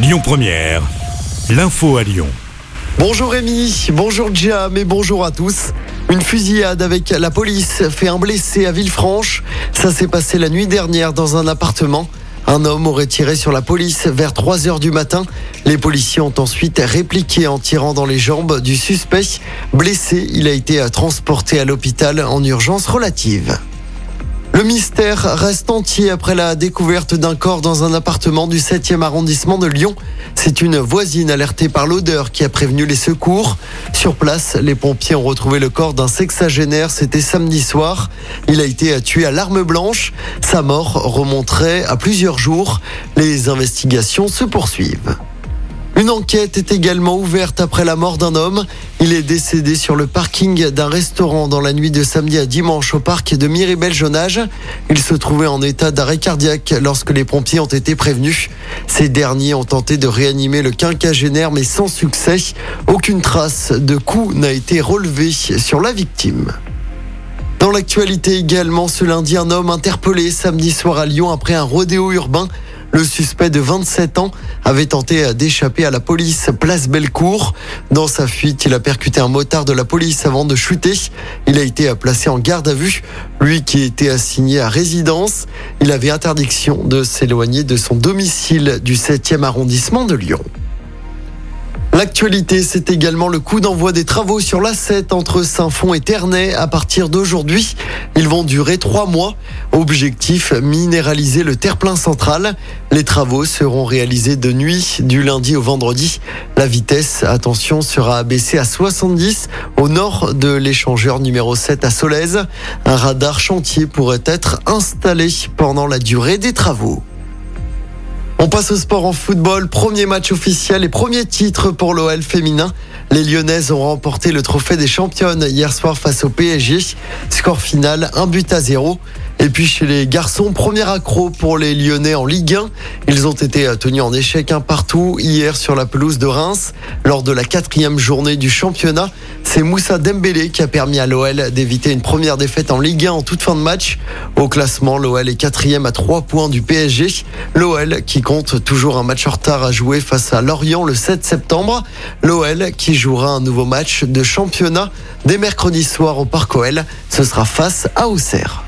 Lyon Première, l'info à Lyon. Bonjour Rémi, bonjour Jam et bonjour à tous. Une fusillade avec la police fait un blessé à Villefranche. Ça s'est passé la nuit dernière dans un appartement. Un homme aurait tiré sur la police vers 3 heures du matin. Les policiers ont ensuite répliqué en tirant dans les jambes du suspect. Blessé, il a été transporté à l'hôpital en urgence relative. Mystère reste entier après la découverte d'un corps dans un appartement du 7e arrondissement de Lyon. C'est une voisine alertée par l'odeur qui a prévenu les secours. Sur place, les pompiers ont retrouvé le corps d'un sexagénaire. C'était samedi soir. Il a été tué à l'arme blanche. Sa mort remonterait à plusieurs jours. Les investigations se poursuivent. Une enquête est également ouverte après la mort d'un homme. Il est décédé sur le parking d'un restaurant dans la nuit de samedi à dimanche au parc de Miribel-Jonage. Il se trouvait en état d'arrêt cardiaque lorsque les pompiers ont été prévenus. Ces derniers ont tenté de réanimer le quinquagénaire mais sans succès. Aucune trace de coup n'a été relevée sur la victime. Dans l'actualité également, ce lundi, un homme interpellé samedi soir à Lyon après un rodéo urbain. Le suspect de 27 ans avait tenté d'échapper à la police place Bellecour. Dans sa fuite, il a percuté un motard de la police avant de chuter. Il a été placé en garde à vue. Lui qui était assigné à résidence, il avait interdiction de s'éloigner de son domicile du 7e arrondissement de Lyon. L'actualité, c'est également le coup d'envoi des travaux sur l'A7 entre Saint-Fond et Ternay à partir d'aujourd'hui. Ils vont durer trois mois. Objectif, minéraliser le terre-plein central. Les travaux seront réalisés de nuit, du lundi au vendredi. La vitesse, attention, sera abaissée à 70 au nord de l'échangeur numéro 7 à Solèze. Un radar chantier pourrait être installé pendant la durée des travaux. On passe au sport en football. Premier match officiel et premier titre pour l'OL féminin. Les Lyonnaises ont remporté le trophée des championnes hier soir face au PSG. Score final, un but à zéro. Et puis chez les garçons, premier accro pour les Lyonnais en Ligue 1. Ils ont été tenus en échec un partout hier sur la pelouse de Reims lors de la quatrième journée du championnat. C'est Moussa Dembélé qui a permis à l'OL d'éviter une première défaite en Ligue 1 en toute fin de match. Au classement, l'OL est quatrième à trois points du PSG. L'OL qui compte toujours un match en retard à jouer face à Lorient le 7 septembre. L'OL qui jouera un nouveau match de championnat dès mercredi soir au Parc OL. Ce sera face à Auxerre.